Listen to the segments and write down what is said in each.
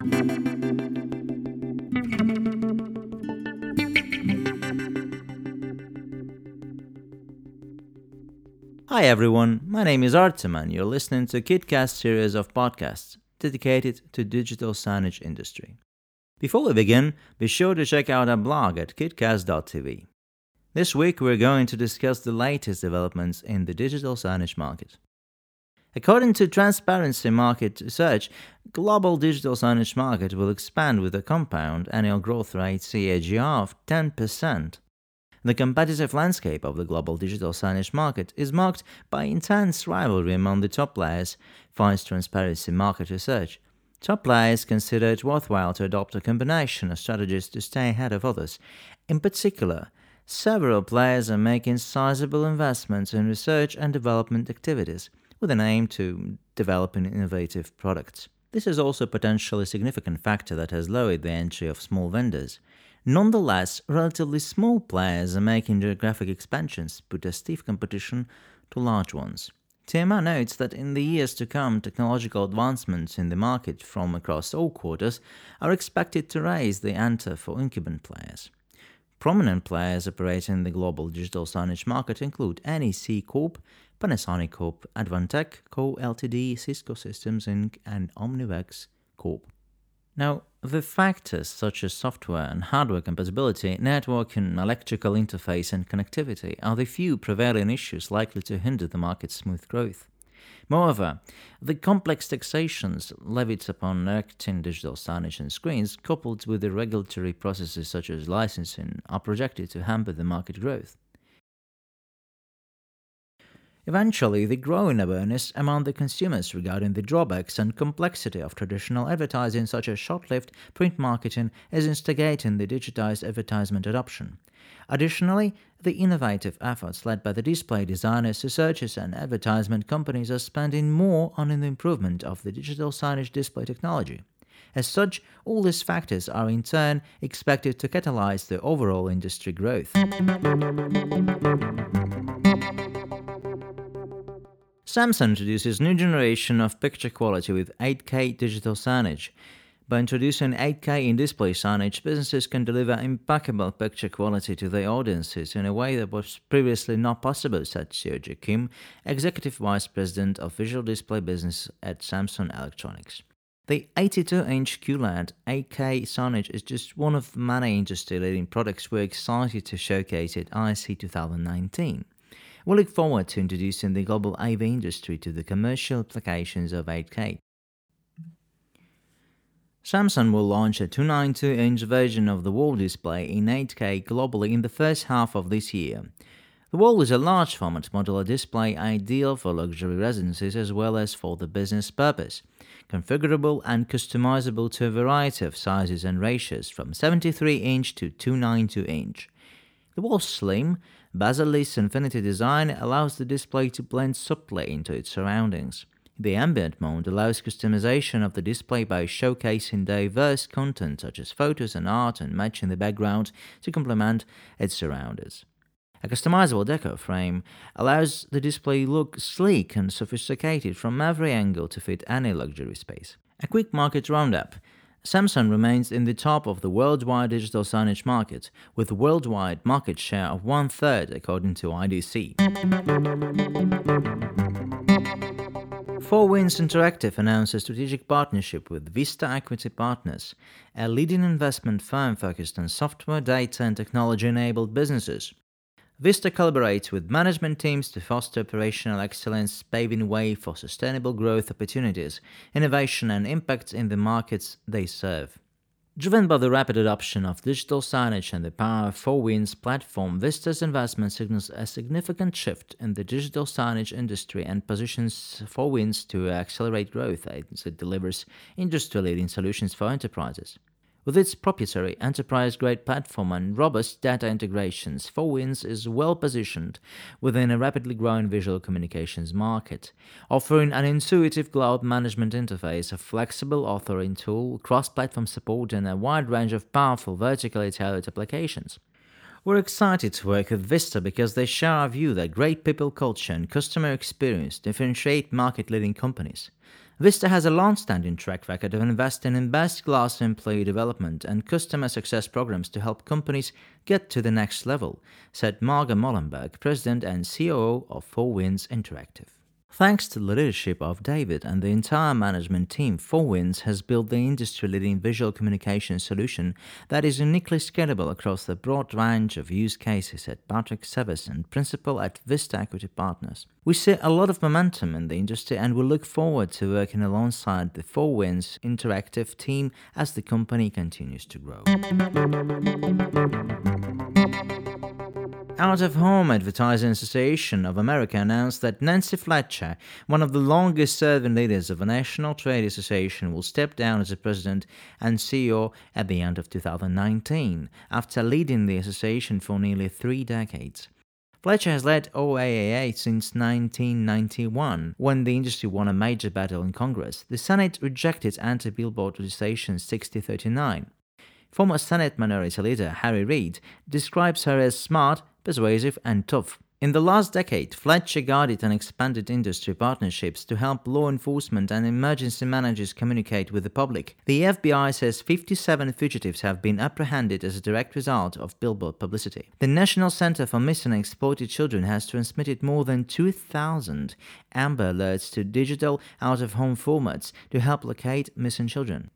Hi everyone, my name is Artem and you're listening to KitCast series of podcasts dedicated to digital signage industry. Before we begin, be sure to check out our blog at kitcast.tv. This week we're going to discuss the latest developments in the digital signage market. According to Transparency Market Research, global digital signage market will expand with a compound annual growth rate CAGR of 10%. The competitive landscape of the global digital signage market is marked by intense rivalry among the top players, finds Transparency Market Research. Top players consider it worthwhile to adopt a combination of strategies to stay ahead of others. In particular, several players are making sizable investments in research and development activities with an aim to developing innovative products. This is also a potentially significant factor that has lowered the entry of small vendors. Nonetheless, relatively small players are making geographic expansions, put a stiff competition to large ones. TMR notes that in the years to come, technological advancements in the market from across all quarters are expected to raise the ante for incumbent players. Prominent players operating in the global digital signage market include NEC Corp, Panasonic Corp, Advantech Co. Ltd, Cisco Systems Inc., and Omnivex Corp. Now, the factors such as software and hardware compatibility, networking, electrical interface, and connectivity are the few prevailing issues likely to hinder the market's smooth growth. Moreover, the complex taxations levied upon erecting digital signage and screens, coupled with the regulatory processes such as licensing, are projected to hamper the market growth. Eventually, the growing awareness among the consumers regarding the drawbacks and complexity of traditional advertising, such as short lived print marketing, is instigating the digitized advertisement adoption. Additionally, the innovative efforts led by the display designers, researchers, and advertisement companies are spending more on the improvement of the digital signage display technology. As such, all these factors are in turn expected to catalyze the overall industry growth. Samsung introduces new generation of picture quality with 8K digital signage. By introducing 8K in display signage, businesses can deliver impeccable picture quality to their audiences in a way that was previously not possible, said Seokgi Kim, Executive Vice President of Visual Display Business at Samsung Electronics. The 82-inch QLED 8K signage is just one of many industry-leading products we're excited to showcase at ISE 2019. We look forward to introducing the global AV industry to the commercial applications of 8K. Samsung will launch a 292-inch version of the wall display in 8K globally in the first half of this year. The wall is a large format modular display ideal for luxury residences as well as for the business purpose, configurable and customizable to a variety of sizes and ratios from 73 inch to 292 inch. The wall's slim, bezel-less infinity design allows the display to blend subtly into its surroundings. The ambient mode allows customization of the display by showcasing diverse content such as photos and art and matching the background to complement its surroundings. A customizable deco frame allows the display look sleek and sophisticated from every angle to fit any luxury space. A quick market roundup. Samsung remains in the top of the worldwide digital signage market, with worldwide market share of one third according to IDC. 4Winds Interactive announced a strategic partnership with Vista Equity Partners, a leading investment firm focused on software, data, and technology enabled businesses. Vista collaborates with management teams to foster operational excellence, paving way for sustainable growth opportunities, innovation, and impact in the markets they serve. Driven by the rapid adoption of digital signage and the power of 4Winds platform, Vista's investment signals a significant shift in the digital signage industry and positions 4Winds to accelerate growth as it delivers industry-leading solutions for enterprises. With its proprietary enterprise-grade platform and robust data integrations, 4Winds is well positioned within a rapidly growing visual communications market, offering an intuitive cloud management interface, a flexible authoring tool, cross-platform support, and a wide range of powerful vertically tailored applications. We're excited to work with Vista because they share our view that great people culture and customer experience differentiate market leading companies. Vista has a long-standing track record of investing in best-class employee development and customer success programs to help companies get to the next level, said Marga Molenberg, president and COO of Four Winds Interactive. Thanks to the leadership of David and the entire management team, Four Winds has built the industry leading visual communication solution that is uniquely scalable across the broad range of use cases, at Patrick Severson, principal at Vista Equity Partners. We see a lot of momentum in the industry and we look forward to working alongside the Four Winds interactive team as the company continues to grow. Out of Home Advertising Association of America announced that Nancy Fletcher, one of the longest serving leaders of a national trade association, will step down as a president and CEO at the end of 2019, after leading the association for nearly three decades. Fletcher has led OAAA since 1991, when the industry won a major battle in Congress. The Senate rejected anti billboard legislation 6039. Former Senate Minority Leader Harry Reid describes her as smart, persuasive, and tough. In the last decade, Fletcher guided and expanded industry partnerships to help law enforcement and emergency managers communicate with the public. The FBI says 57 fugitives have been apprehended as a direct result of billboard publicity. The National Center for Missing and Exploited Children has transmitted more than 2,000 Amber Alerts to digital out of home formats to help locate missing children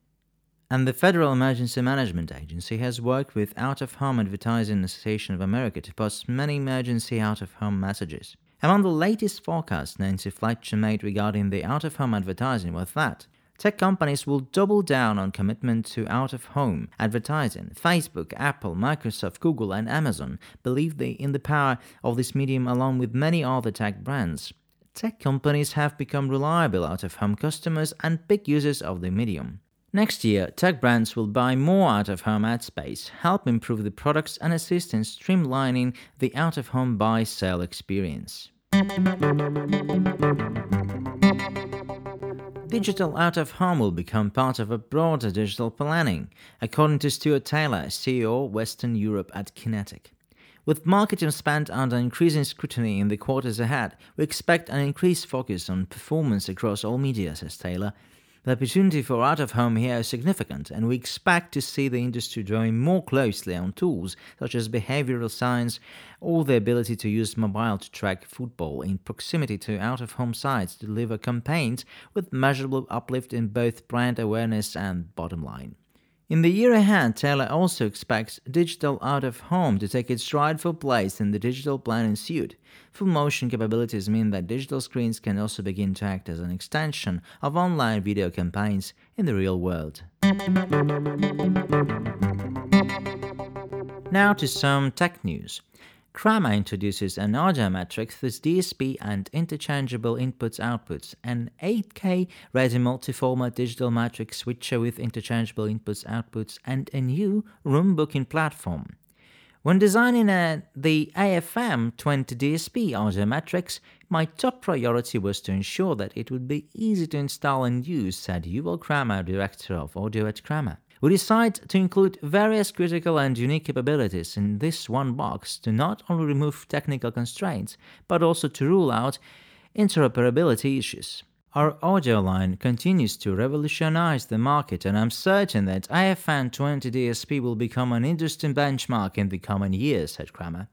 and the Federal Emergency Management Agency has worked with Out of Home Advertising Association of America to post many emergency out of home messages. Among the latest forecasts Nancy Fletcher made regarding the out of home advertising was that tech companies will double down on commitment to out of home advertising. Facebook, Apple, Microsoft, Google, and Amazon believe they in the power of this medium along with many other tech brands. Tech companies have become reliable out of home customers and big users of the medium. Next year, tech brands will buy more out of home ad space, help improve the products, and assist in streamlining the out of home buy sell experience. Digital out of home will become part of a broader digital planning, according to Stuart Taylor, CEO Western Europe at Kinetic. With marketing spend under increasing scrutiny in the quarters ahead, we expect an increased focus on performance across all media, says Taylor, the opportunity for out of home here is significant, and we expect to see the industry drawing more closely on tools such as behavioral science or the ability to use mobile to track football in proximity to out of home sites to deliver campaigns with measurable uplift in both brand awareness and bottom line. In the year ahead, Taylor also expects digital out of home to take its rightful place in the digital planning suite. Full motion capabilities mean that digital screens can also begin to act as an extension of online video campaigns in the real world. Now to some tech news. Kramer introduces an audio matrix with DSP and interchangeable inputs-outputs, an 8K ready multi-format digital matrix switcher with interchangeable inputs-outputs, and a new room booking platform. When designing uh, a, the AFM20 DSP audio matrix, my top priority was to ensure that it would be easy to install and use, said Yuval Kramer, director of audio at Kramer. We decide to include various critical and unique capabilities in this one box to not only remove technical constraints, but also to rule out interoperability issues. Our audio line continues to revolutionize the market, and I'm certain that AFM 20 DSP will become an interesting benchmark in the coming years, said Kramer.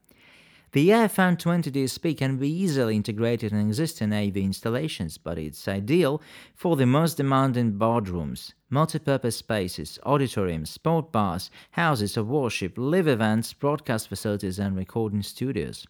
The AFM20 DSP can be easily integrated in existing AV installations, but it's ideal for the most demanding boardrooms, multipurpose spaces, auditoriums, sport bars, houses of worship, live events, broadcast facilities, and recording studios.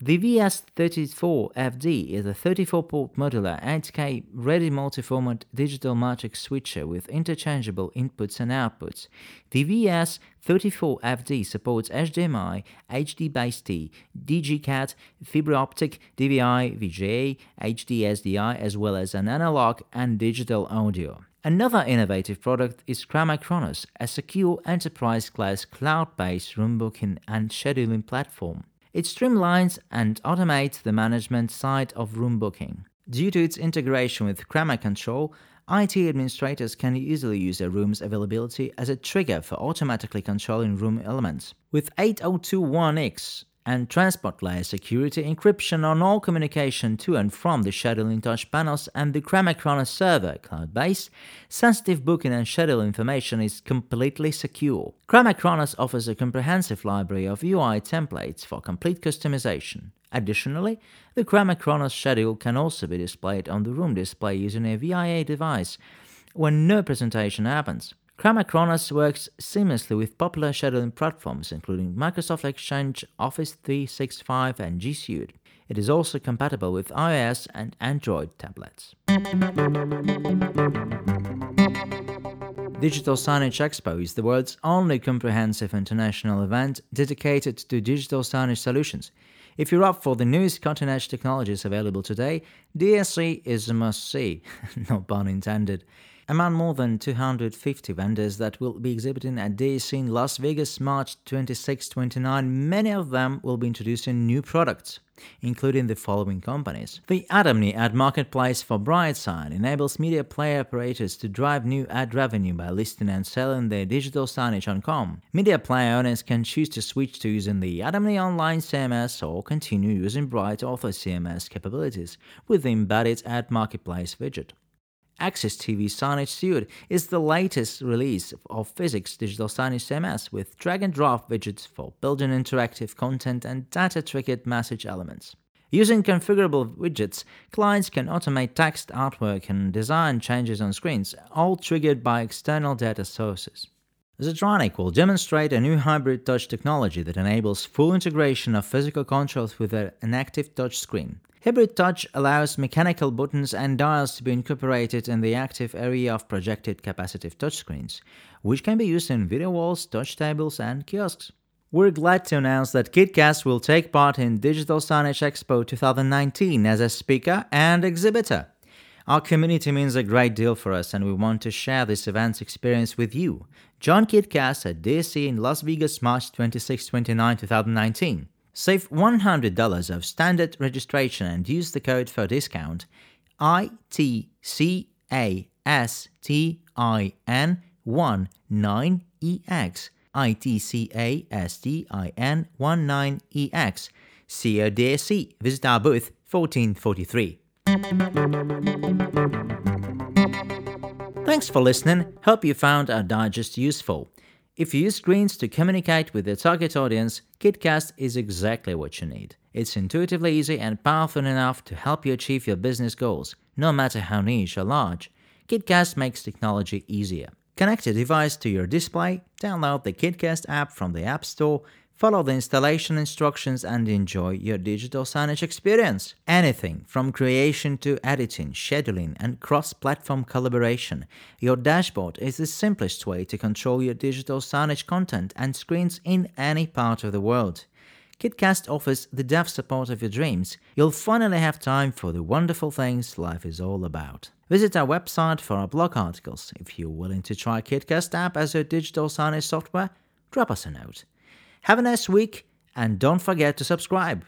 The VS34FD is a 34-port modular 8K ready multi-format digital matrix switcher with interchangeable inputs and outputs. The VS34FD supports HDMI, HD-Base-T, DGKat, fiber optic, DVI, VGA, HD SDI, as well as an analog and digital audio. Another innovative product is Kronos, a secure enterprise-class cloud-based room booking and scheduling platform. It streamlines and automates the management side of room booking. Due to its integration with Kramer Control, IT administrators can easily use a room's availability as a trigger for automatically controlling room elements. With 802.1X and transport layer security encryption on all communication to and from the scheduling touch panels and the Chronochronos server cloud base, sensitive booking and schedule information is completely secure. Chronochronos offers a comprehensive library of UI templates for complete customization. Additionally, the Chronochronos schedule can also be displayed on the room display using a VIA device when no presentation happens. Chronochronos works seamlessly with popular scheduling platforms including Microsoft Exchange, Office 365, and G Suite. It is also compatible with iOS and Android tablets. Digital Signage Expo is the world's only comprehensive international event dedicated to digital signage solutions. If you're up for the newest cutting edge technologies available today, DSE is a must see, no pun intended. Among more than 250 vendors that will be exhibiting at DSE in Las Vegas March 26-29, many of them will be introducing new products, including the following companies. The Adomni ad marketplace for BrightSign enables media player operators to drive new ad revenue by listing and selling their digital signage on com. Media player owners can choose to switch to using the Adomni online CMS or continue using BrightAuthor CMS capabilities with the embedded ad marketplace widget. AxisTV Signage Suite is the latest release of Visix Digital Signage CMS with drag and drop widgets for building interactive content and data triggered message elements. Using configurable widgets, clients can automate text, artwork, and design changes on screens, all triggered by external data sources. Zytronic will demonstrate a new hybrid touch technology that enables full integration of physical controls with an active touch screen. Hybrid Touch allows mechanical buttons and dials to be incorporated in the active area of projected capacitive touchscreens, which can be used in video walls, touch tables, and kiosks. We're glad to announce that KitCast will take part in Digital Signage Expo 2019 as a speaker and exhibitor. Our community means a great deal for us, and we want to share this event's experience with you. Join KitCast at DSE in Las Vegas, March 26 29, 2019. Save $100 of standard registration and use the code for discount ITCASTIN 19EX. ITCASTIN 19EX. See you DSE. Visit our booth 1443. Thanks for listening. Hope you found our digest useful. If you use screens to communicate with your target audience, KitCast is exactly what you need. It's intuitively easy and powerful enough to help you achieve your business goals, no matter how niche or large. KitCast makes technology easier. Connect your device to your display, download the KitCast app from the App Store, Follow the installation instructions and enjoy your digital signage experience. Anything from creation to editing, scheduling, and cross platform collaboration. Your dashboard is the simplest way to control your digital signage content and screens in any part of the world. KitCast offers the dev support of your dreams. You'll finally have time for the wonderful things life is all about. Visit our website for our blog articles. If you're willing to try KitCast app as your digital signage software, drop us a note. Have a nice week and don't forget to subscribe.